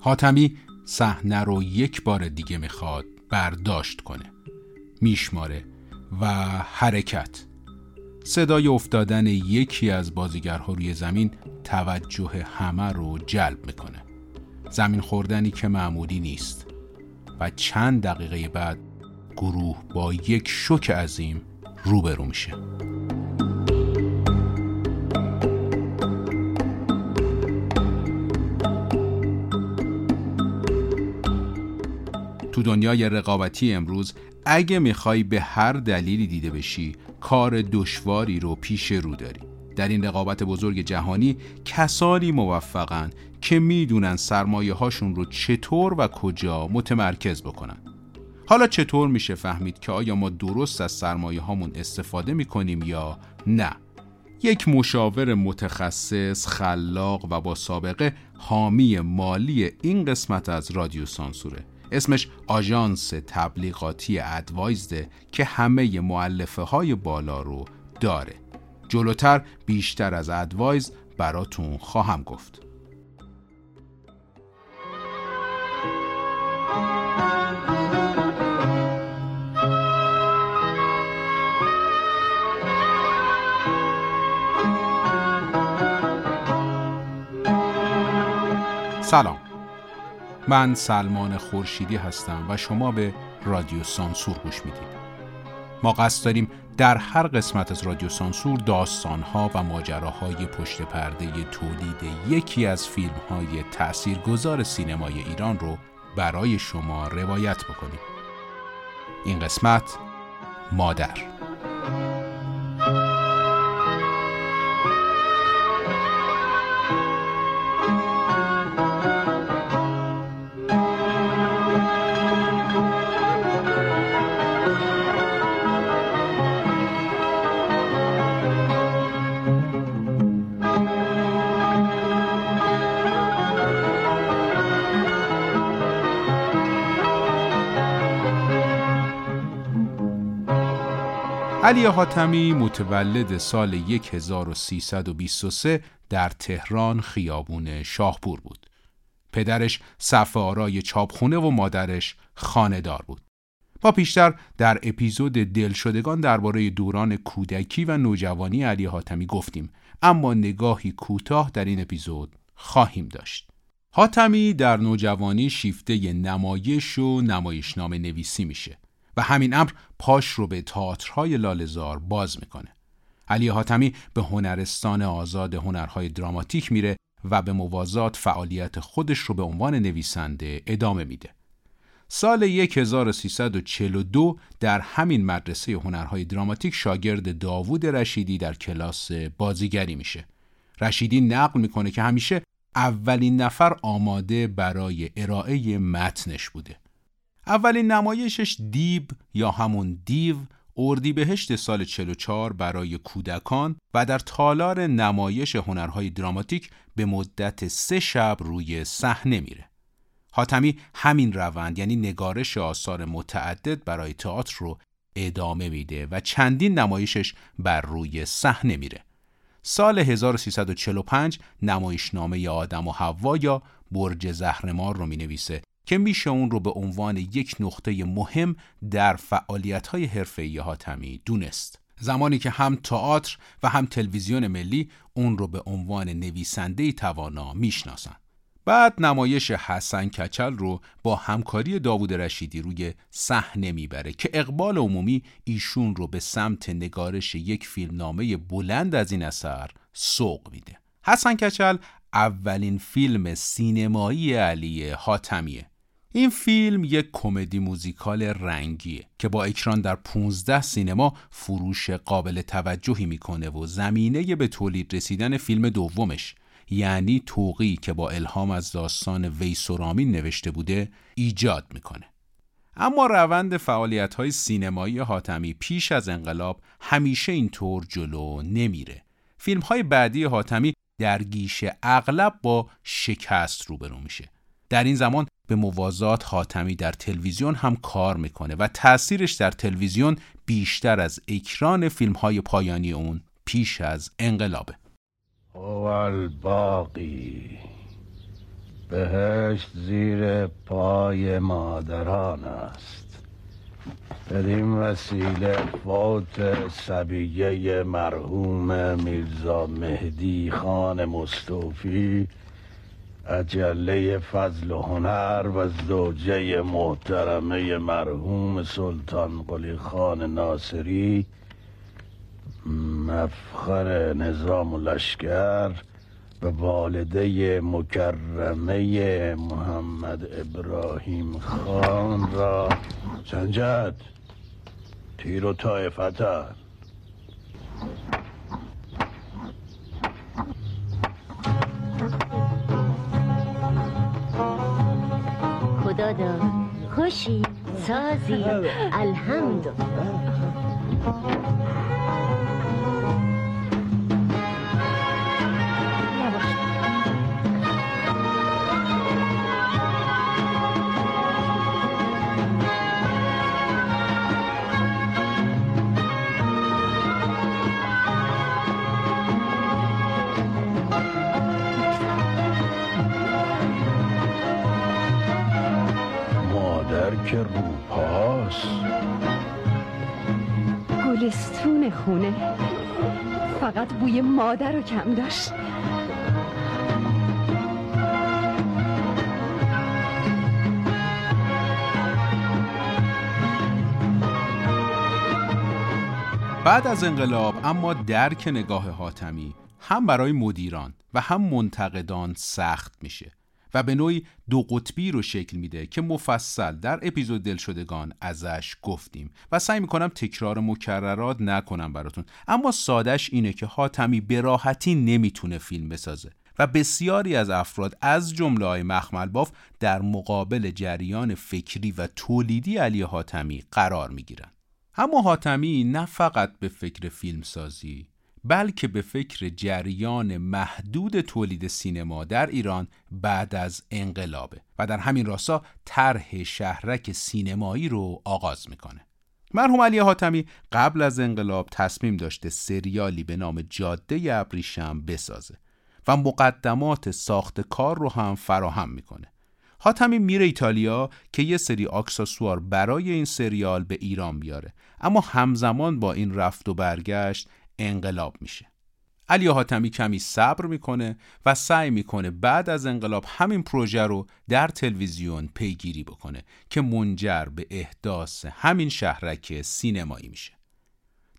حاتمی صحنه رو یک بار دیگه می‌خواد برداشت کنه. میشماره و حرکت. صدای افتادن یکی از بازیگرها روی زمین توجه همه رو جلب می‌کنه. زمین خوردنی که معمولی نیست. و چند دقیقه بعد گروه با یک شوک عظیم روبرو میشه. تو دنیای رقابتی امروز اگه می‌خوای به هر دلیلی دیده بشی کار دشواری رو پیش رو داری. در این رقابت بزرگ جهانی کسانی موفقن که می‌دونن سرمایه هاشون رو چطور و کجا متمرکز بکنن. حالا چطور میشه فهمید که آیا ما درست از سرمایه هامون استفاده می‌کنیم یا نه؟ یک مشاور متخصص خلاق و با سابقه حامی مالی این قسمت از رادیو سانسوره. اسمش آژانس تبلیغاتی ادوایزده که همه معلفه های بالا رو داره. جلوتر بیشتر از ادوایز براتون خواهم گفت. سلام. من سلمان خورشیدی هستم و شما به رادیو سانسور گوش می‌دید. ما قصد داریم در هر قسمت از رادیو سانسور داستانها و ماجراهای پشت پرده تولید یکی از فیلمهای تأثیرگذار سینمای ایران رو برای شما روایت بکنیم. این قسمت مادر. علی حاتمی متولد سال 1323 در تهران خیابون شاهپور بود. پدرش صف آرای چاپخونه و مادرش خاندار بود. با پیشتر در اپیزود دلشدگان درباره دوران کودکی و نوجوانی علی حاتمی گفتیم اما نگاهی کوتاه در این اپیزود خواهیم داشت. حاتمی در نوجوانی شیفته نمایش و نمایشنامه نویسی میشه. و همین امر پاش رو به تئاترهای لالزار باز می‌کنه. علی حاتمی به هنرستان آزاد هنرهای دراماتیک میره و به موازات فعالیت خودش رو به عنوان نویسنده ادامه میده. سال 1342 در همین مدرسه هنرهای دراماتیک شاگرد داوود رشیدی در کلاس بازیگری میشه. رشیدی نقل می‌کنه که همیشه اولین نفر آماده برای ارائه متنش بوده. اولین نمایشش دیب یا همون دیو اردیبهشت سال 44 برای کودکان و در تالار نمایش هنرهای دراماتیک به مدت سه شب روی صحنه میره. حاتمی همین روند یعنی نگارش آثار متعدد برای تئاتر رو ادامه میده و چندین نمایشش بر روی صحنه میره. سال 1345 نمایشنامه آدم و حوا یا برج زهرمار رو می نویسه که میشه اون رو به عنوان یک نقطه مهم در فعالیت‌های حرفه‌ای حاتمی دونست. زمانی که هم تئاتر و هم تلویزیون ملی اون رو به عنوان نویسنده توانا می‌شناسن. بعد نمایش حسن کچل رو با همکاری داوود رشیدی روی صحنه می‌بره که اقبال عمومی ایشون رو به سمت نگارش یک فیلمنامه بلند از این اثر سوق میده. حسن کچل اولین فیلم سینمایی علی حاتمیه این فیلم یک کمدی موزیکال رنگیه که با اکران در 15 سینما فروش قابل توجهی می‌کنه و زمینه به تولید رسیدن فیلم دومش یعنی توقی که با الهام از داستان ویسورامین نوشته بوده ایجاد می‌کنه. اما روند فعالیت های سینمایی حاتمی پیش از انقلاب همیشه اینطور جلو نمیره. فیلم های بعدی حاتمی در گیشه اغلب با شکست روبرو میشه. در این زمان به موازات حاتمی در تلویزیون هم کار می‌کنه و تاثیرش در تلویزیون بیشتر از اکران فیلم های پایانی اون پیش از انقلابه. اول باقی بهشت زیر پای مادران است. بدین وسیله فوت سبیه مرحوم میرزا مهدی خان مستوفی اجله فضل و هنر و زوجه محترمه مرحوم سلطان قلی خان ناصری مفخر نظام و لشکر به والده مکرمه محمد ابراهیم خان را. سنجد تیر و خدا خوشی سازی. الحمد. خونه. فقط بوی مادر رو کم داشت. بعد از انقلاب اما درک نگاه حاتمی هم برای مدیران و هم منتقدان سخت میشه. و به نوعی دو قطبی رو شکل میده که مفصل در اپیزود دلشدگان ازش گفتیم و سعی می‌کنم تکرار مکررات نکنم براتون. اما سادش اینه که حاتمی به راحتی نمی‌تونه فیلم بسازه و بسیاری از افراد از جمله های مخمل باف در مقابل جریان فکری و تولیدی علی حاتمی قرار می‌گیرن. اما حاتمی نه فقط به فکر فیلمسازی بلکه به فکر جریان محدود تولید سینما در ایران بعد از انقلابه و در همین راستا طرح شهرک سینمایی رو آغاز می‌کنه. مرحوم علی حاتمی قبل از انقلاب تصمیم داشته سریالی به نام جاده ابریشم بسازه و مقدمات ساخت کار رو هم فراهم می‌کنه. حاتمی میره ایتالیا که یه سری آکساسوار برای این سریال به ایران بیاره اما همزمان با این رفت و برگشت انقلاب میشه. علی حاتمی کمی صبر می‌کنه و سعی می‌کنه بعد از انقلاب همین پروژه رو در تلویزیون پیگیری بکنه که منجر به احداث همین شهرک سینمایی میشه.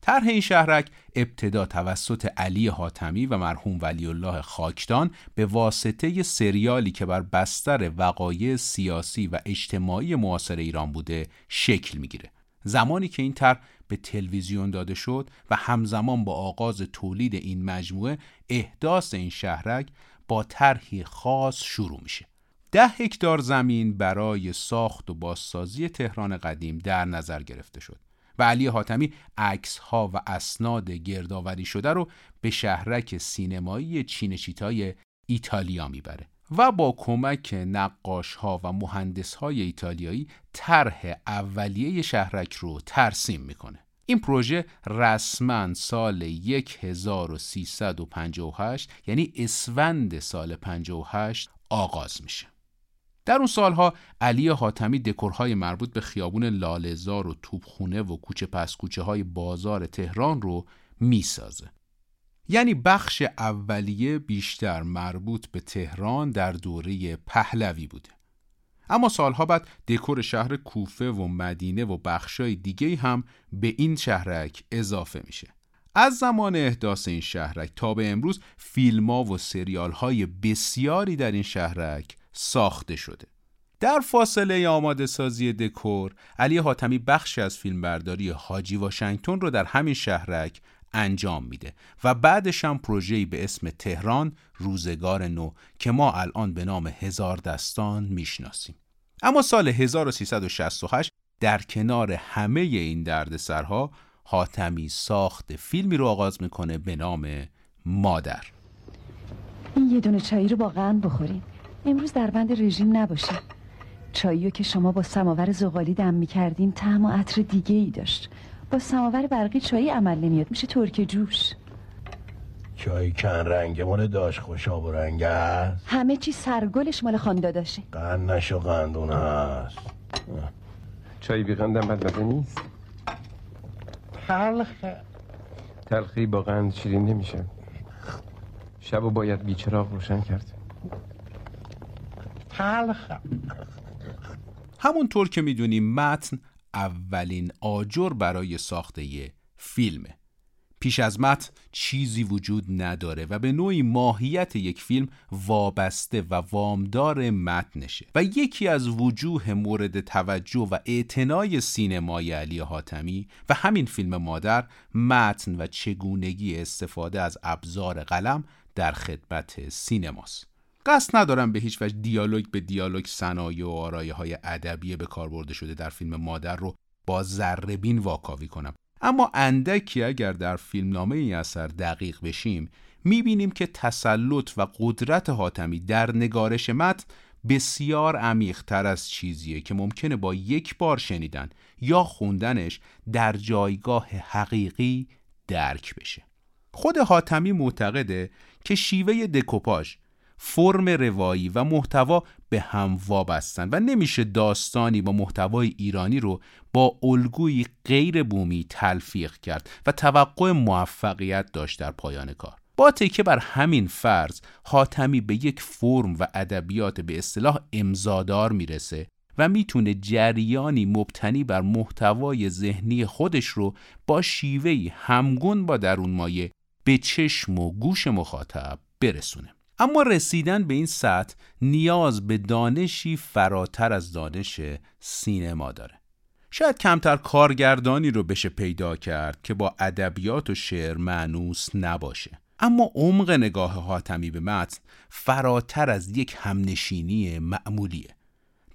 طرح این شهرک ابتدا توسط علی حاتمی و مرحوم ولی الله خاکدان به واسطه سریالی که بر بستر وقایع سیاسی و اجتماعی معاصر ایران بوده شکل می‌گیره. زمانی که این طرح به تلویزیون داده شد و همزمان با آغاز تولید این مجموعه احداث این شهرک با طرحی خاص شروع میشه. ده هکتار زمین برای ساخت و بازسازی تهران قدیم در نظر گرفته شد و علی حاتمی عکس ها و اسناد گردآوری شده رو به شهرک سینمایی چینشیتای ایتالیا می‌بره. و با کمک نقاش ها و مهندس های ایتالیایی طرح اولیه شهرک رو ترسیم می‌کنه. این پروژه رسما سال 1358 یعنی اسفند سال 58 آغاز میشه. در اون سالها علی حاتمی دکورهای مربوط به خیابون لالزار و توبخونه و کوچه پس کوچه های بازار تهران رو می‌سازه. یعنی بخش اولیه بیشتر مربوط به تهران در دوره پهلوی بوده. اما سالها بعد دکور شهر کوفه و مدینه و بخشای دیگه هم به این شهرک اضافه میشه. از زمان احداث این شهرک تا به امروز فیلم ها و سریال های بسیاری در این شهرک ساخته شده. در فاصله آماده سازی دکور علی حاتمی بخشی از فیلمبرداری حاجی واشنگتن رو در همین شهرک انجام میده. و بعدش هم پروژه‌ای به اسم تهران روزگار نو که ما الان به نام هزار دستان می‌شناسیم. اما سال 1368 در کنار همه این دردسرها حاتمی ساخت فیلمی رو آغاز می‌کنه به نام مادر. این یه دونه چایی رو با قند بخورین امروز در بند رژیم نباشه. چایی که شما با سماور زغالی دم می‌کردین طعم و عطر دیگه ای داشت. با سماور برقی چایی عمل نمیاد. میشه ترک جوش. چای کن رنگمون داشت خوشاب و رنگ است. همه چی سرگلش مال خانداداشه قندش و قندون هست چای بیقندم بدمزه نیست؟ تلخه تلخی با قند شیرین نمیشه. شب و باید بیچراغ روشن کرد. تلخه همونطور که می‌دونیم متن اولین آجر برای ساخته فیلمه پیش از متن چیزی وجود نداره و به نوعی ماهیت یک فیلم وابسته و وامدار متنشه و یکی از وجوه مورد توجه و اعتنای سینمای علی حاتمی و همین فیلم مادر متن و چگونگی استفاده از ابزار قلم در خدمت سینماست. قصد ندارم به هیچ وجه دیالوگ به دیالوگ صنایع و آرایه های ادبی به کار برده شده در فیلم مادر رو با ذربین واکاوی کنم. اما اندکی اگر در فیلمنامه این اثر دقیق بشیم می‌بینیم که تسلط و قدرت حاتمی در نگارش متن بسیار عمیق تر از چیزیه که ممکنه با یک بار شنیدن یا خوندنش در جایگاه حقیقی درک بشه. خود حاتمی معتقده که شیوه دکوپاژ فرم روایی و محتوا به هم وابستن و نمیشه داستانی با محتوای ایرانی رو با الگویی غیر بومی تلفیق کرد و توقع موفقیت داشت در پایان کار. با تکیه بر همین فرض حاتمی به یک فرم و ادبیات به اصطلاح امزادار می‌رسه و می‌تونه جریانی مبتنی بر محتوای ذهنی خودش رو با شیوهی همگون با درون مایه به چشم و گوش مخاطب برسونه. اما رسیدن به این سطح نیاز به دانشی فراتر از دانش سینما داره. شاید کمتر کارگردانی رو بشه پیدا کرد که با ادبیات و شعر معنوس نباشه. اما عمق نگاه حاتمی به متن فراتر از یک همنشینی معمولیه.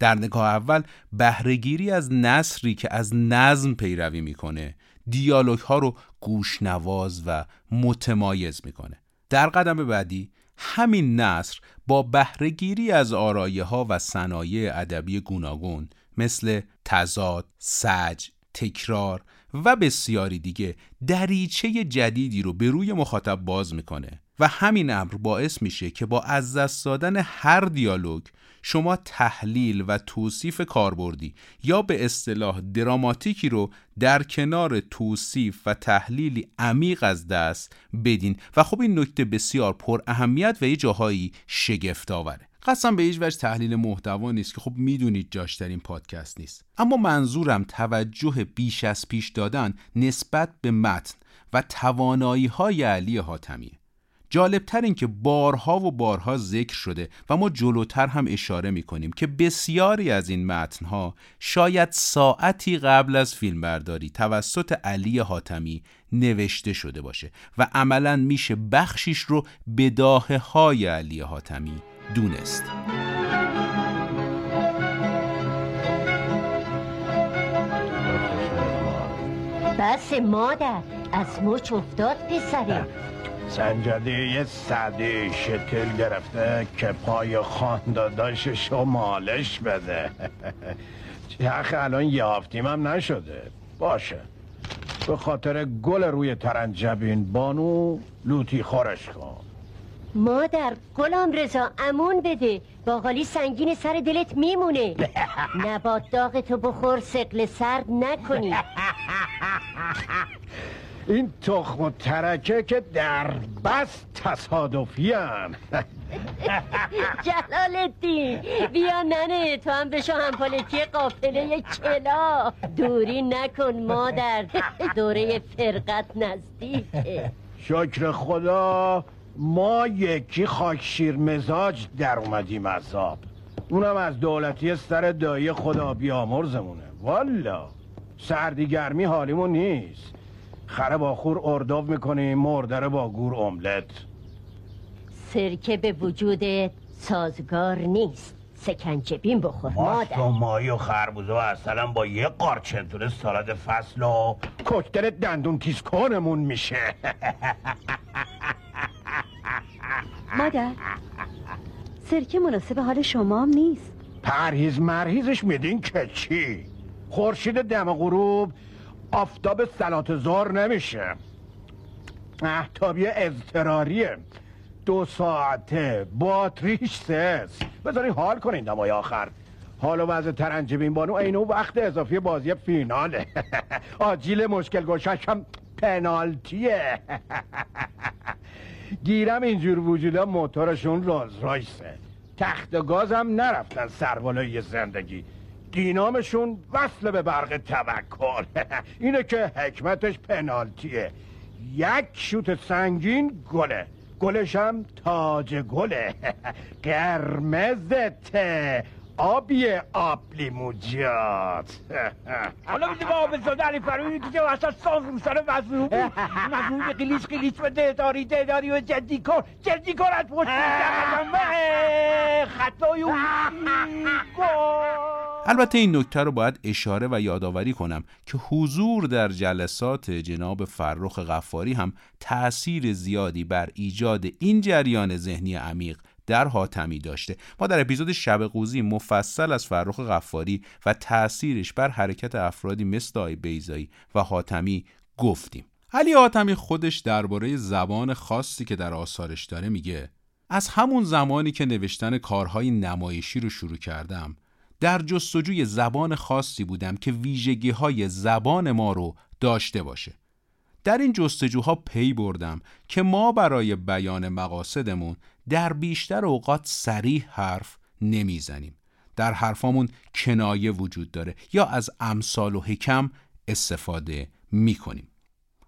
در نگاه اول بهرهگیری از نصری که از نظم پیروی می‌کنه دیالوگ ها رو گوشنواز و متمایز می‌کنه. در قدم بعدی همین نصر با بهرهگیری از آرایه ها و صنایع ادبی گوناگون مثل تضاد، سج، تکرار و بسیاری دیگه دریچه جدیدی رو به روی مخاطب باز می‌کنه و همین امر باعث میشه که با از دست دادن هر دیالوگ شما تحلیل و توصیف کاربردی یا به اصطلاح دراماتیکی رو در کنار توصیف و تحلیلی عمیق از دست بدین. و خب این نکته بسیار پر اهمیت و یه جاهایی شگفت آوره. قسم به هیچ وجه تحلیل محتوا نیست که خب می‌دونید جاش در این پادکست نیست. اما منظورم توجه بیش از پیش دادن نسبت به متن و توانایی های علی حاتمیه. جالبتر این که بارها و بارها ذکر شده و ما جلوتر هم اشاره می کنیم که بسیاری از این متنها شاید ساعتی قبل از فیلمبرداری توسط علی حاتمی نوشته شده باشه و عملا میشه بخشیش رو بداهه های علی حاتمی دونست. بس مادر از مچ افتاد پسره سنجده یه صدی شتل گرفته که پای خانداداشش رو مالش بده. چخ الان یافتیم هم نشده. باشه. به خاطر گل روی ترنجبین بانو لوتی خورش کن. مادر گلام رضا امون بده. باقالی سنگین سر دلت میمونه. نبات داغتو بخور سقل سرد نکنی. این تخم و ترکه که در بس تصادفی هن. جلال الدین بیا ننه تو هم بشو همپالتی قافله کلا. دوری نکن مادر دوره فرقت نزدیکه. شکر خدا ما یکی خاک شیر مزاج در اومدیم عذاب. اونم از دولتی سر دایی خدا بیامرزمونه. والا سردی گرمی حالیمون نیست. خره با خور ارداف می‌کنیم مردره با گور املت. سرکه به وجودت سازگار نیست. سکنجبین بخور مادر. ماهی و خربوزه و اصلا با یه قارچنتون سالاد فصل و کوکتل دندون تیز کنمون میشه. مادر سرکه مناسب حال شما هم نیست. پرهیز مرهیزش میدین که چی؟ خورشید دم غروب آفتاب سلات زار نمیشه. احتابی اضطراریه. دو ساعته باتریش سس بذاری حال کنین دمای آخر. حال و وضع ترنجبین بانو اینو وقت اضافی بازی فیناله. آجیل مشکل گوشش هم پنالتیه. گیرم اینجور وجودا موتورشون روز رایسه. تخت گازم نرفتن سربالای زندگی. دینامشون وصل به برق توکل. اینه که حکمتش پنالتیه. یک شوت سنگین گله. گلشم تاج گله. قرمزته آبی آب لیموجات. حالا با آب زاده علی که وسط ساز رو سر مظلوم بود. مظلوم قلیش قلیش و دهداری دهداری و جدی کن جدی کن از پشت خطای البته این نکته رو باید اشاره و یادآوری کنم که حضور در جلسات جناب فرخ غفاری هم تأثیر زیادی بر ایجاد این جریان ذهنی عمیق در حاتمی داشته. ما در اپیزود شب قوزی مفصل از فرخ غفاری و تأثیرش بر حرکت افرادی مثل آی بیزایی و حاتمی گفتیم. علی حاتمی خودش درباره زبان خاصی که در آثارش داره میگه از همون زمانی که نوشتن کارهای نمایشی رو شروع کردم در جستجوی زبان خاصی بودم که ویژگی های زبان ما رو داشته باشه. در این جستجوها پی بردم که ما برای بیان مقاصدمون در بیشتر اوقات سریح حرف نمی‌زنیم. در حرفامون کنایه وجود داره یا از امثال و حکم استفاده می‌کنیم.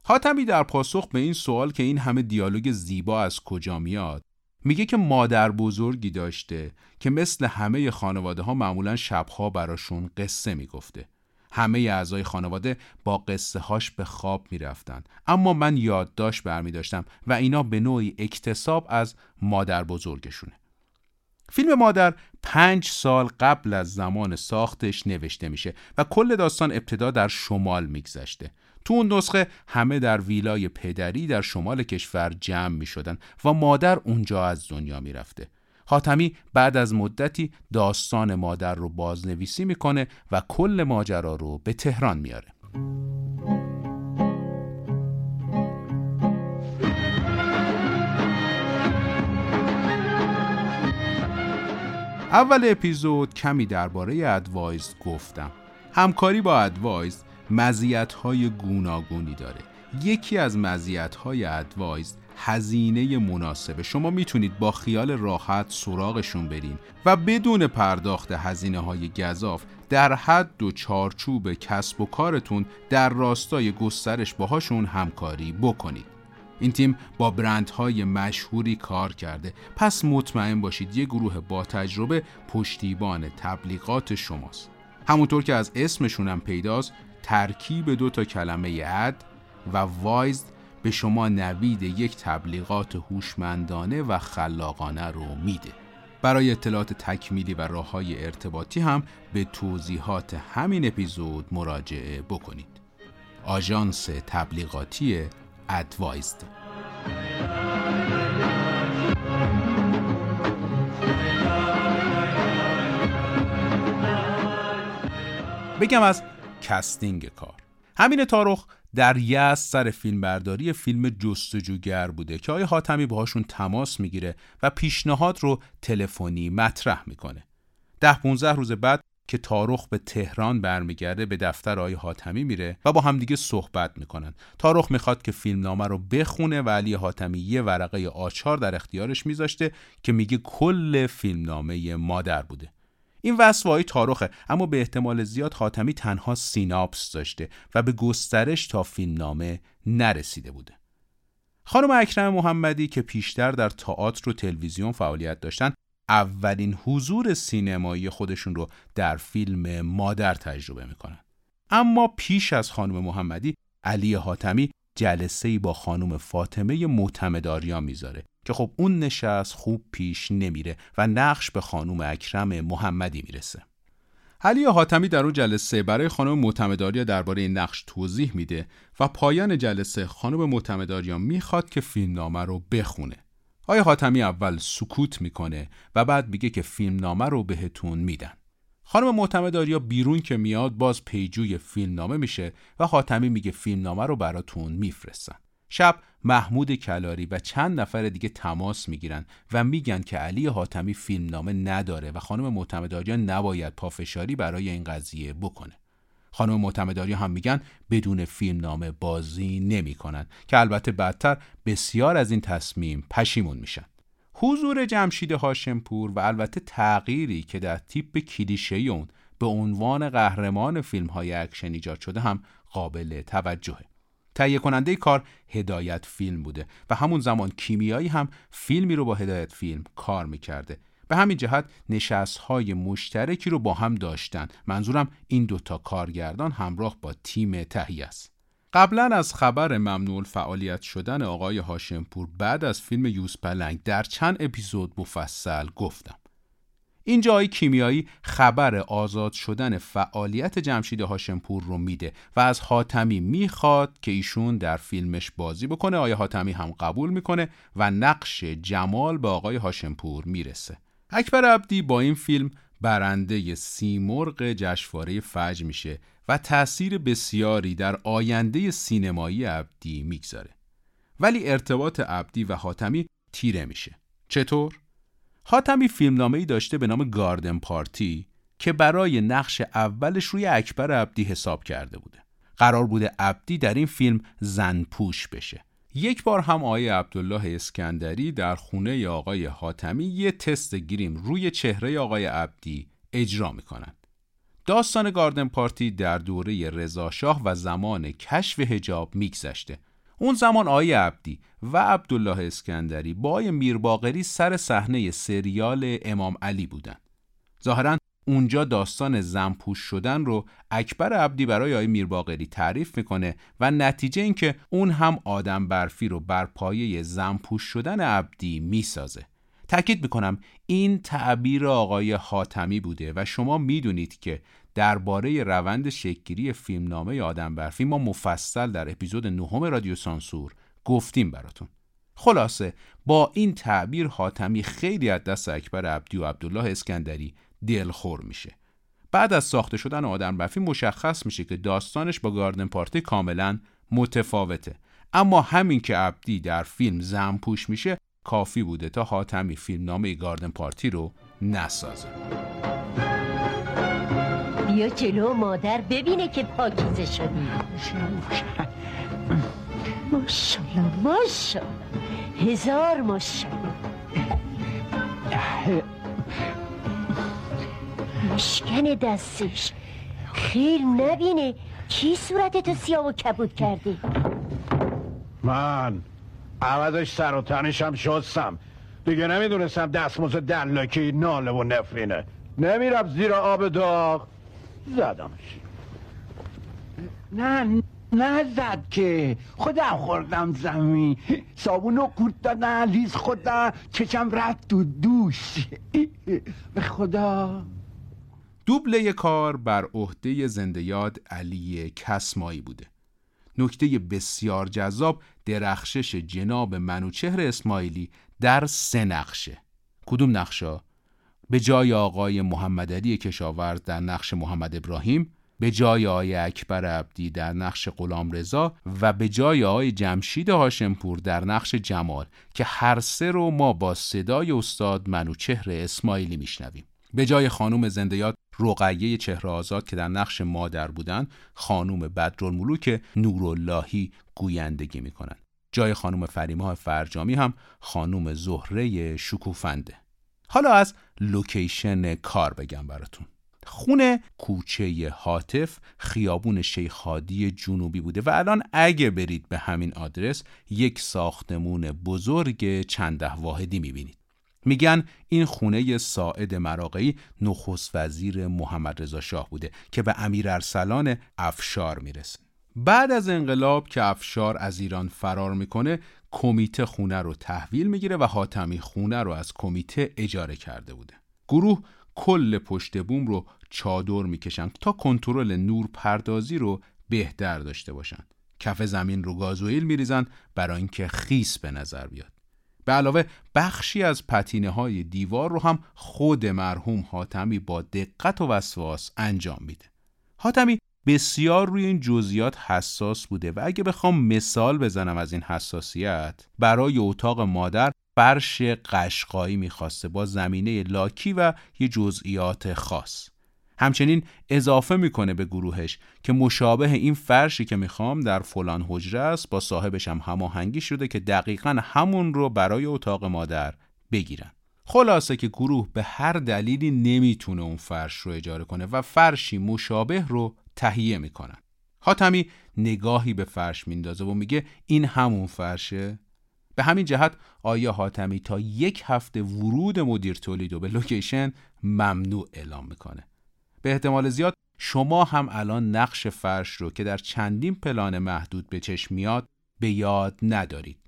حاتمی در پاسخ به این سوال که این همه دیالوگ زیبا از کجا میاد میگه که مادر بزرگی داشته که مثل همه خانواده ها معمولا شبها براشون قصه می‌گفته. همه اعضای خانواده با قصه هاش به خواب می‌رفتن. اما من یادداشت برمی داشتم و اینا به نوعی اکتساب از مادر بزرگشونه. فیلم مادر پنج سال قبل از زمان ساختش نوشته میشه و کل داستان ابتدا در شمال میگذشته. تو اون نسخه همه در ویلای پدری در شمال کشور جمع می شدن و مادر اونجا از دنیا می رفته. حاتمی بعد از مدتی داستان مادر رو بازنویسی می‌کنه و کل ماجرا رو به تهران میاره. اول اپیزود کمی درباره ادوایز گفتم. همکاری با ادوایز مزیت های گوناگونی داره. یکی از مزیت های ادوایز هزینه مناسبه. شما می‌تونید با خیال راحت سراغشون برین و بدون پرداخت هزینه های گذاف در حد و چارچوب کسب و کارتون در راستای گسترش باهاشون همکاری بکنید. این تیم با برندهای مشهوری کار کرده. پس مطمئن باشید یه گروه با تجربه پشتیبان تبلیغات شماست. همونطور که از اسمشون هم پیداست ترکیب دو تا کلمه اد و وایزد به شما نوید یک تبلیغات هوشمندانه و خلاقانه رو میده. برای اطلاعات تکمیلی و راه های ارتباطی هم به توضیحات همین اپیزود مراجعه بکنید. آژانس تبلیغاتی ادوایزد بگم از کستینگ کار همین تارخ در یز سر فیلمبرداری فیلم جستجوگر بوده که آقای حاتمی باهاشون تماس می‌گیره و پیشنهاد رو تلفنی مطرح می‌کنه. ده 15 روز بعد که تارخ به تهران برمیگرده به دفتر آقای حاتمی میره و با همدیگه صحبت می‌کنن. تارخ می‌خواد که فیلمنامه رو بخونه و علی حاتمی یه ورقه آچار در اختیارش میذاشته که میگه کل فیلمنامه مادر بوده. این وصف تاروخه. اما به احتمال زیاد حاتمی تنها سیناپس داشته و به گسترش تا فیلمنامه نرسیده بوده. خانم اکرم محمدی که پیشتر در تئاتر و تلویزیون فعالیت داشتن اولین حضور سینمایی خودشون رو در فیلم مادر تجربه می‌کنن. اما پیش از خانم محمدی علی حاتمی جلسه با خانم فاطمه معتمداریا می‌ذاره. که خب اون نشست خوب پیش نمیره و نقش به خانم اکرم محمدی می‌رسه. علی حاتمی در اون جلسه برای خانم معتمداریا درباره این نقش توضیح میده و پایان جلسه خانم معتمداریا می‌خواد که فیلمنامه رو بخونه. آیا حاتمی اول سکوت می‌کنه و بعد میگه که فیلمنامه رو بهتون میدن خانم معتمداریا بیرون که میاد باز پیجوی فیلمنامه میشه و حاتمی میگه فیلمنامه رو براتون میفرستن شب محمود کلاری و چند نفر دیگه تماس می‌گیرن و میگن که علی حاتمی فیلمنامه نداره و خانم معتمدآریا نباید پافشاری برای این قضیه بکنه. خانم معتمدآریا هم میگن بدون فیلمنامه بازی نمی‌کنن که البته بدتر بسیار از این تصمیم پشیمون میشن. حضور جمشید هاشمپور و البته تغییری که در تیپ کلیشه اون به عنوان قهرمان فیلم های اکشن ایجاد شده هم قابل توجهه. تهیه کننده کار هدایت فیلم بوده و همون زمان کیمیایی هم فیلمی رو با هدایت فیلم کار می‌کرده. به همین جهت نشست های مشترکی رو با هم داشتن. منظورم این دوتا کارگردان همراه با تیم تهیه است. قبلا از خبر ممنوع فعالیت شدن آقای هاشمپور بعد از فیلم یوز پلنگ در چند اپیزود مفصل گفتم. اینجا آقای کیمیایی خبر آزاد شدن فعالیت جمشید هاشمپور رو میده و از حاتمی می‌خواد که ایشون در فیلمش بازی بکنه. آقای حاتمی هم قبول می‌کنه و نقش جمال به آقای هاشمپور می‌رسه. اکبر عبدی با این فیلم برنده سیمرغ جشنواره فج میشه و تأثیر بسیاری در آینده سینمایی عبدی می‌گذاره. ولی ارتباط عبدی و حاتمی تیره میشه. چطور؟ حاتمی فیلمنامه‌ای داشته به نام گاردن پارتی که برای نقش اولش روی اکبر عبدی حساب کرده بوده. قرار بوده عبدی در این فیلم زن پوش بشه. یک بار هم آقای عبدالله اسکندری در خونه آقای حاتمی یه تست گریم روی چهره آقای عبدی اجرا می‌کنند. داستان گاردن پارتی در دوره رضاشاه و زمان کشف هجاب میگذشته اون زمان آقای عبدی و عبدالله اسکندری با آقای میرباقری سر صحنه سریال امام علی بودن. ظاهرا اونجا داستان زنپوش شدن رو اکبر عبدی برای آقای میرباقری تعریف می‌کنه و نتیجه اینکه اون هم آدم برفی رو بر پایه زنپوش شدن عبدی می‌سازه. تأکید می‌کنم این تعبیر آقای حاتمی بوده و شما می‌دونید که درباره روند شکلگیری فیلمنامه آدم برفی ما مفصل در اپیزود نهم رادیو سانسور گفتیم براتون. خلاصه با این تعبیر حاتمی خیلی از دست اکبر عبدی و عبدالله اسکندری دلخور میشه. بعد از ساخته شدن آدم برفی مشخص میشه که داستانش با گاردن پارتی کاملا متفاوته. اما همین که عبدی در فیلم زن پوش میشه کافی بوده تا حاتمی فیلمنامه گاردن پارتی رو نسازه. بیا جلو مادر ببینه که پاکیزه شدی ماشالله ماشالله هزار ماشالله مشکن دستش. خیل نبینه کی صورتتو سیاه و کبود کردی من. عوضش سر و تنشم شستم. دیگه نمی‌دونستم دستموز دلاکی ناله و نفرینه. نمیرم زیر آب داغ. زدمش. نه نه زد که. خودم خوردم زمین. صابونو قورت دادن لیز خودم چشم رفت تو دوش. به خدا. دوبله کار بر عهده زنده یاد علی کسمایی بوده. نکته بسیار جذاب درخشش جناب منوچهر اسماعیلی در سه نقشه. کدوم نقشه؟ به جای آقای محمد علی کشاورز در نقش محمد ابراهیم به جای آقای اکبر عبدی در نقش غلام رضا و به جای آقای جمشید هاشمپور در نقش جمال که هر سه رو ما با صدای استاد منوچهر اسماعیلی میشنویم. به جای خانم زندیات رقیه چهره آزاد که در نقش مادر بودن خانم بدرالملوک نوراللهی گویندگی می‌کنند جای خانم فریمه فرجامی هم خانم زهره شکوفنده. حالا از لوکیشن کار بگم براتون. خونه کوچه حاطف خیابون شیخادی جنوبی بوده و الان اگه برید به همین آدرس یک ساختمون بزرگ چنده واحدی می‌بینید. میگن این خونه ساعد مراقعی نخست وزیر محمد رضا شاه بوده که به امیر ارسلان افشار می‌رسه. بعد از انقلاب که افشار از ایران فرار می‌کنه کمیته خونه رو تحویل می‌گیره و حاتمی خونه رو از کمیته اجاره کرده بوده. گروه کل پشت بوم رو چادر می‌کشن تا کنترل نور پردازی رو بهتر داشته باشن. کف زمین رو گازوئیل میریزن برای اینکه خیس به نظر بیاد. به علاوه بخشی از پتینه های دیوار رو هم خود مرحوم حاتمی با دقت و وسواس انجام میده. حاتمی بسیار روی این جزئیات حساس بوده و اگه بخوام مثال بزنم از این حساسیت برای اتاق مادر فرش قشقایی می‌خواسته با زمینه لاکی و یه جزئیات خاص. همچنین اضافه می‌کنه به گروهش که مشابه این فرشی که می‌خوام در فلان حجره است با صاحبش هم هماهنگی شده که دقیقا همون رو برای اتاق مادر بگیرن. خلاصه که گروه به هر دلیلی نمی‌تونه اون فرش رو اجاره کنه و فرشی مشابه رو تهیه می‌کنن. حاتمی نگاهی به فرش میندازه و میگه این همون فرشه؟ به همین جهت آیا حاتمی تا یک هفته ورود مدیر تولید و به لوکیشن ممنوع اعلام می‌کنه؟ به احتمال زیاد شما هم الان نقش فرش رو که در چندین پلان محدود به چشم میاد به یاد ندارید.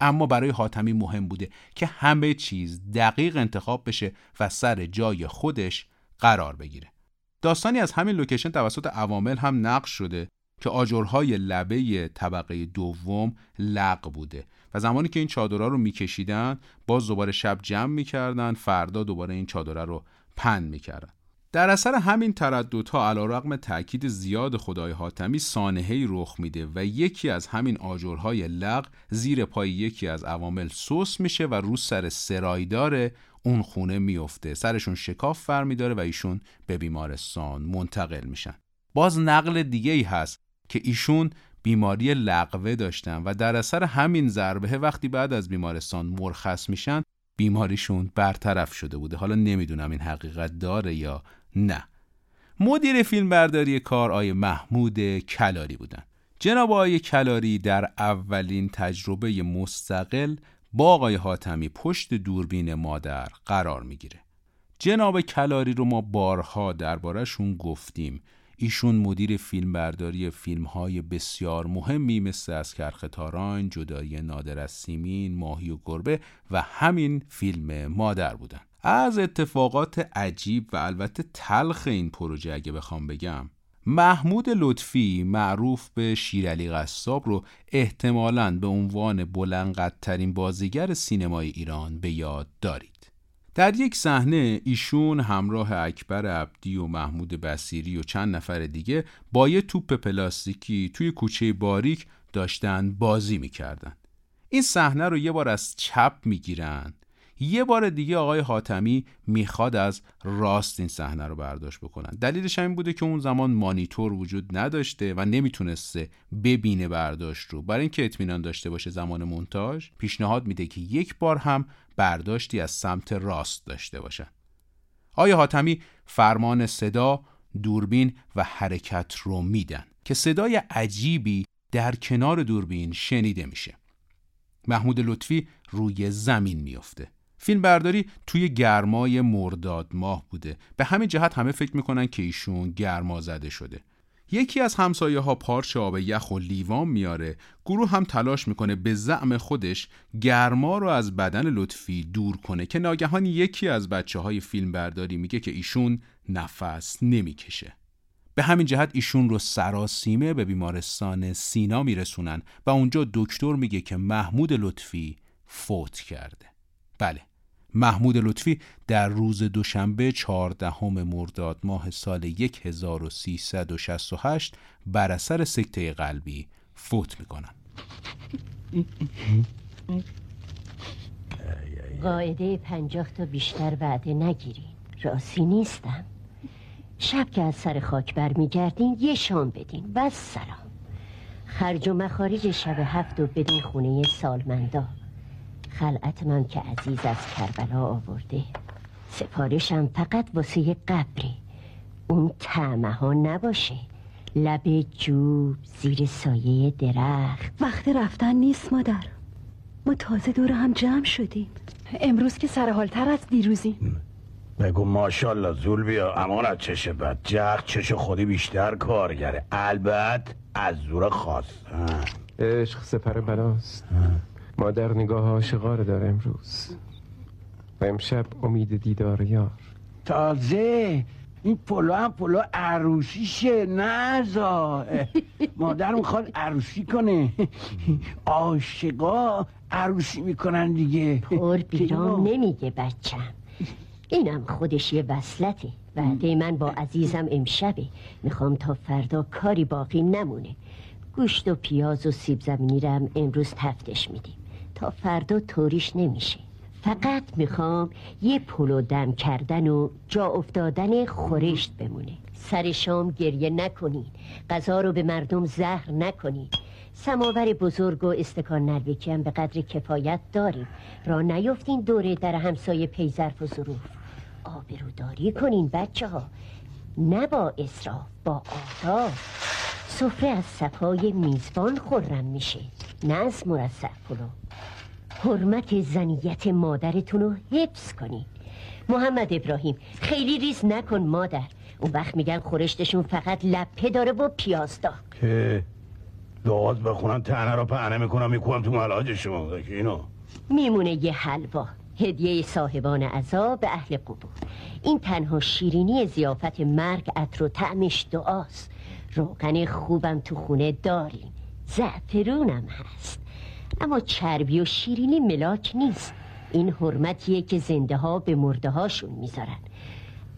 اما برای حاتمی مهم بوده که همه چیز دقیق انتخاب بشه و سر جای خودش قرار بگیره. داستانی از همین لوکیشن توسط عوامل هم نقش شده که آجرهای لبه طبقه دوم لق بوده و زمانی که این چادرها رو میکشیدن باز دوباره شب جمع می‌کردن فردا دوباره این چادره رو پن می‌کردن. در اثر همین ترددها علیرغم تاکید زیاد خدای حاتمی سانحه‌ای رخ میده و یکی از همین آجرهای لق زیر پای یکی از عوامل سوس میشه و رو سر سرایدار اون خونه میفته سرشون شکاف فر میداره و ایشون به بیمارستان منتقل میشن. باز نقل دیگه ای هست که ایشون بیماری لقوه داشتن و در اثر همین ضربه وقتی بعد از بیمارستان مرخص میشن بیماریشون برطرف شده بوده. حالا نمی‌دونم این حقیقت داره یا نه. مدیر فیلم برداری کار آیه محمود کلاری بودن. جناب آقای کلاری در اولین تجربه مستقل با آقای حاتمی پشت دوربین مادر قرار می‌گیره. جناب کلاری رو ما بارها دربارهشون گفتیم. ایشون مدیر فیلمبرداری فیلم های بسیار مهمی مثل از کرختاران، جدایی نادر از سیمین، ماهی و گربه و همین فیلم مادر بودن. از اتفاقات عجیب و البته تلخ این پروژه اگه بخوام بگم محمود لطفی معروف به شیرعلی قصاب رو احتمالاً به عنوان بلندقدرترین بازیگر سینمای ایران به یاد دارید. در یک صحنه ایشون همراه اکبر عبدی و محمود بسیری و چند نفر دیگه با یه توپ پلاستیکی توی کوچه باریک داشتن بازی می‌کردن. این صحنه رو یه بار از چپ می‌گیرن یه بار دیگه آقای حاتمی می‌خواد از راست این صحنه رو برداشت بکنن. دلیلش این بوده که اون زمان مانیتور وجود نداشته و نمی‌تونسته ببینه برداشت رو. برای اینکه اطمینان داشته باشه زمان مونتاژ پیشنهاد میده که یک بار هم برداشتی از سمت راست داشته باشن. آقای حاتمی فرمان صدا دوربین و حرکت رو میدن که صدای عجیبی در کنار دوربین شنیده میشه. محمود لطفی روی زمین میفته فیلم برداری توی گرمای مرداد ماه بوده. به همین جهت همه فکر می‌کنن که ایشون گرما زده شده. یکی از همسایه ها پارچ آب یخ و لیوان میاره. گروه هم تلاش می‌کنه به زعم خودش گرما رو از بدن لطفی دور کنه که ناگهان یکی از بچه های فیلم برداری میگه که ایشون نفس نمی‌کشه. به همین جهت ایشون رو سراسیمه به بیمارستان سینا میرسونن و اونجا دکتر میگه که محمود لطفی فوت کرده. بله محمود لطفی در روز دوشنبه چهاردهم مرداد ماه سال 1368 بر اثر سکته قلبی فوت می‌کنن قاعده پنجاه تا بیشتر وعده نگیرین راسی نیستم. شب که از سر خاک برمیگردین یه شام بدین. و سلام. خرج و مخارج شب هفت و بدین خونه سالمندا. خلعت من که عزیز از کربلا آورده. سفارشم فقط واسه قبری. اون تعمه ها نباشه. لب جو زیر سایه درخت. وقت رفتن نیست مادر. ما تازه دور هم جمع شدیم. امروز که سرحالتر از دیروزیم. بگو ماشالله زول بیا. امان از چش بد. جخ چش خودی بیشتر کارگره. البته از زور خاص. عشق سپر بلاست. مادر نگاه عاشقاره داره امروز و امشب امید دیدار یار. تازه این پلو هم پلو عروسیشه نزا مادر می‌خواد عروسی کنه. عاشقا عروسی می‌کنن دیگه. پر بیرام نمیگه بچم. اینم خودش یه وصلته. وعده من با عزیزم امشبه. می‌خوام تا فردا کاری باقی نمونه. گوشت و پیاز و سیب زمینی رم امروز تفتش میدیم. تا فردا طوریش نمیشه. فقط می‌خوام یه پلو دم کردن و جا افتادن خورشت بمونه. سر شام گریه نکنین غذا رو به مردم زهر نکنین سماور بزرگ و استکان نروکی هم به قدر کفایت داریم. را نیفتین دوره در همسایه پیزرف و ظروف. آبروداری کنین بچه ها نه با اصراف با آداب. سفره از صفای میزبان خورم میشه. نه از مرصع پلو حرمت زنیت مادرتون رو حفظ کنین محمد ابراهیم خیلی ریز نکن مادر. اون وقت میگن خورشتشون فقط لپه داره و پیازدا که دعاد بخونم تنه رو پهنه می‌کنم می‌کنم تو ملاجشون اینو؟ میمونه یه حلوا. هدیه صاحبان عذا به اهل قبور. این تنها شیرینی زیافت مرگ عطر و طعمش دعاست. روغن خوبم تو خونه داریم زعفرونم هست. اما چربی و شیرینی ملاک نیست. این حرمتیه که زنده ها به مرده هاشون می‌ذارن.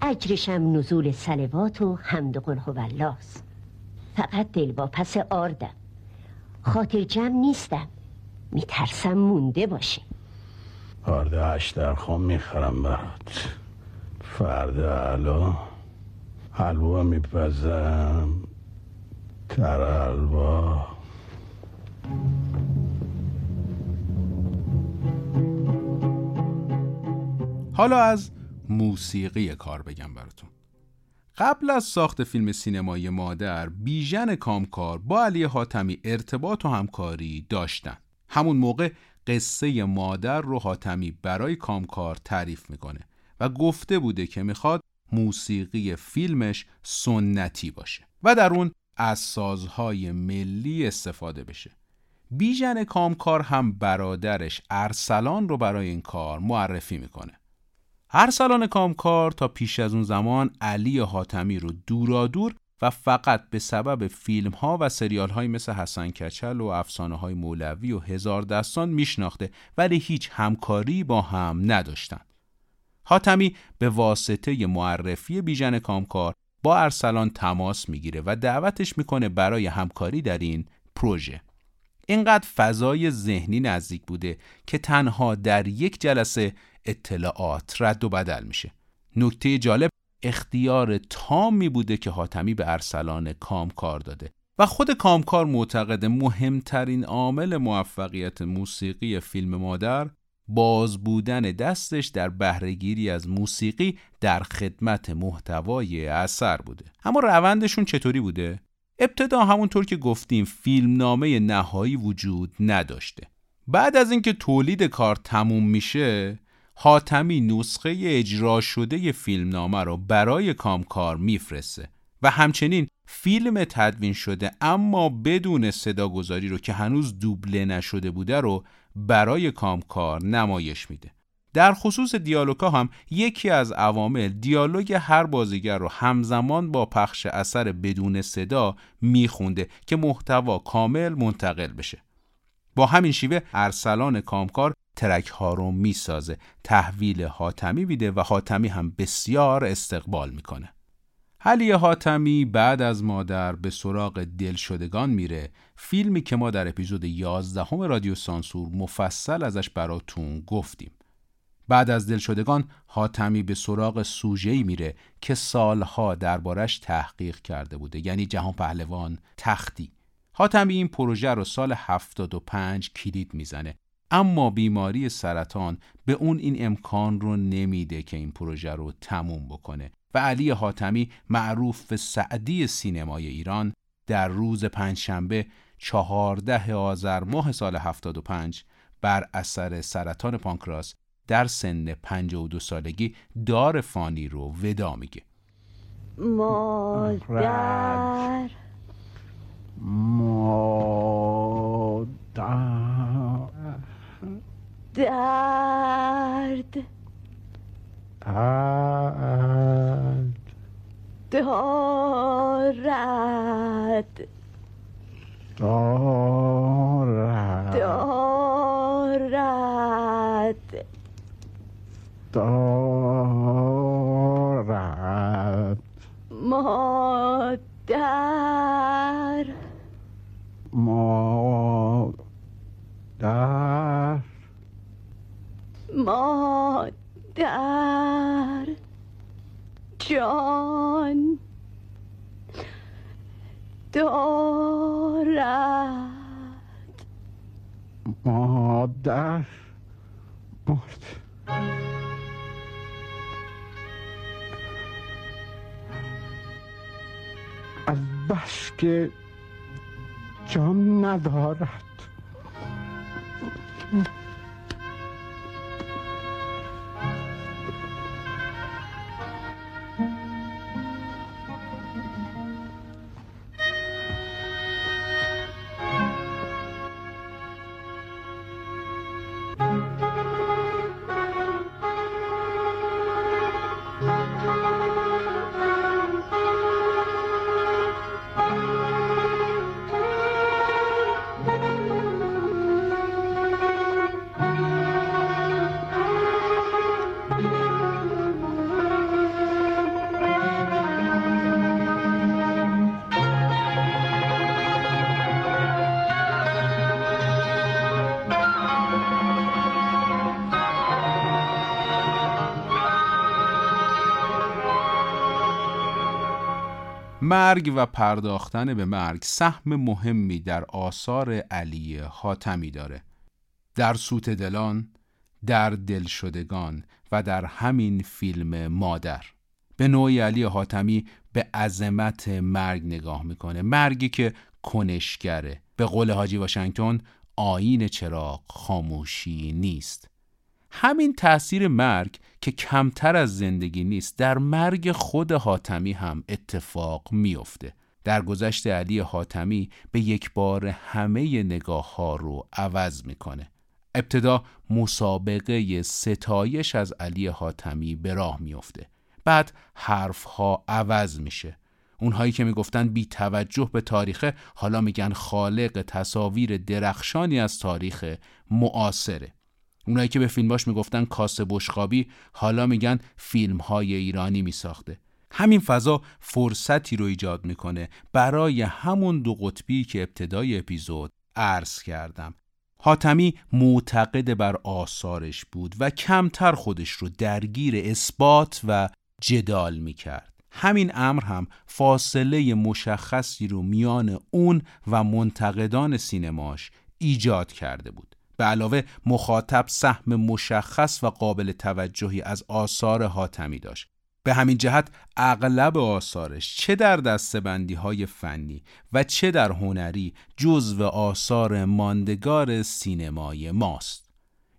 اجرشم نزول سلوات و حمد قل فقط دل با پس آردم. خاطر جمع نیستم. میترسم مونده باشه آرده هشت خام می‌خرم برات. فردا علا حلوا میپزم. حالا از موسیقی کار بگم براتون. قبل از ساخت فیلم سینمایی مادر بیژن کامکار با علی حاتمی ارتباط و همکاری داشتن. همون موقع قصه مادر رو حاتمی برای کامکار تعریف می‌کنه و گفته بوده که می‌خواد موسیقی فیلمش سنتی باشه و در اون از سازهای ملی استفاده بشه بیژن کامکار هم برادرش ارسلان رو برای این کار معرفی می‌کنه ارسلان کامکار تا پیش از اون زمان علی حاتمی رو دورادور و فقط به سبب فیلم ها و سریال های مثل حسن کچل و افسانه های مولوی و هزار دستان میشناخته ولی هیچ همکاری با هم نداشتند. حاتمی به واسطه معرفی بیژن کامکار با ارسلان تماس می‌گیره و دعوتش می‌کنه برای همکاری در این پروژه. اینقدر فضای ذهنی نزدیک بوده که تنها در یک جلسه اطلاعات رد و بدل میشه. نکته جالب اختیار تامی بوده که حاتمی به ارسلان کامکار داده و خود کامکار معتقد مهمترین عامل موفقیت موسیقی فیلم مادر باز بودن دستش در بهرهگیری از موسیقی در خدمت محتوای اثر بوده. اما روندشون چطوری بوده؟ ابتدا همونطور که گفتیم فیلمنامه نهایی وجود نداشته. بعد از اینکه تولید کار تموم میشه حاتمی نسخه اجرا شده فیلمنامه رو برای کامکار میفرسته و همچنین فیلم تدوین شده اما بدون صداگذاری رو که هنوز دوبله نشده بوده رو برای کامکار نمایش میده. در خصوص دیالوگا هم یکی از عوامل دیالوگ هر بازیگر رو همزمان با پخش اثر بدون صدا میخونده که محتوا کامل منتقل بشه. با همین شیوه ارسلان کامکار ترک ها رو می‌سازه تحویل حاتمی میده و حاتمی هم بسیار استقبال می‌کنه. حلی حاتمی بعد از مادر به سراغ دلشدگان میره فیلمی که ما در اپیزود 11 همه رادیو سانسور مفصل ازش براتون گفتیم. بعد از دلشدگان حاتمی به سراغ سوژه‌ای میره که سالها دربارش تحقیق کرده بوده یعنی جهان پهلوان تختی. حاتمی این پروژه رو سال 75 کلید می‌زنه اما بیماری سرطان به اون این امکان رو نمیده که این پروژه رو تموم بکنه. و علی حاتمی معروف به سعدی سینمای ایران در روز پنجشنبه چهارده آذر ماه سال 75 بر اثر سرطان پانکراس در سن 52 سالگی دار فانی رو ودا میگه. مادر. مادر. درد. درد. دارد. دارد. دارد. دارد. مادر. مادر. مادر. جان. دارد. مادر مرد. از بس که جان ندارد. مرگ و پرداختن به مرگ سهم مهمی در آثار علی حاتمی داره. در سوت دلان در دلشدگان و در همین فیلم مادر. به نوعی علی حاتمی به عظمت مرگ نگاه می‌کنه. مرگی که کنشگره. به قول حاجی واشنگتن آین چراغ خاموشی نیست. همین تاثیر مرگ که کمتر از زندگی نیست در مرگ خود حاتمی هم اتفاق میافته. در گذشت علی حاتمی به یک بار همه نگاه ها رو عوض می‌کنه. ابتدا مسابقه ستایش از علی حاتمی به راه میافته. بعد حرف ها عوض میشه. اونهایی که می‌گفتن بی توجه به تاریخه حالا میگن خالق تصاویر درخشانی از تاریخ معاصره. اونایی که به فیلماش می‌گفتن کاسه بشقابی حالا میگن فیلم های ایرانی میساخته. همین فضا فرصتی رو ایجاد می‌کنه برای همون دو قطبی که ابتدای اپیزود عرض کردم. حاتمی معتقد بر آثارش بود و کمتر خودش رو درگیر اثبات و جدال می‌کرد. همین امر هم فاصله مشخصی رو میان اون و منتقدان سینماش ایجاد کرده بود. به علاوه مخاطب سهم مشخص و قابل توجهی از آثار حاتمی داشت. به همین جهت اغلب آثارش چه در دستبندی های فنی و چه در هنری جزو آثار ماندگار سینمای ماست.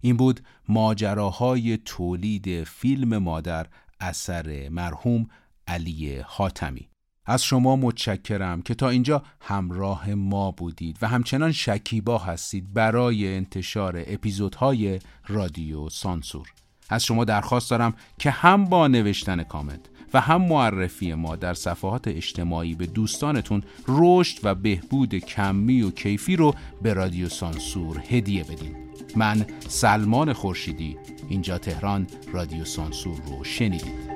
این بود ماجراهای تولید فیلم مادر اثر مرحوم علی حاتمی. از شما متشکرم که تا اینجا همراه ما بودید و همچنان شکیبا هستید برای انتشار اپیزودهای رادیو سانسور. از شما درخواست دارم که هم با نوشتن کامنت و هم معرفی ما در صفحات اجتماعی به دوستانتون رشد و بهبود کمی و کیفی رو به رادیو سانسور هدیه بدین. من سلمان خورشیدی اینجا تهران رادیو سانسور رو شنیدید.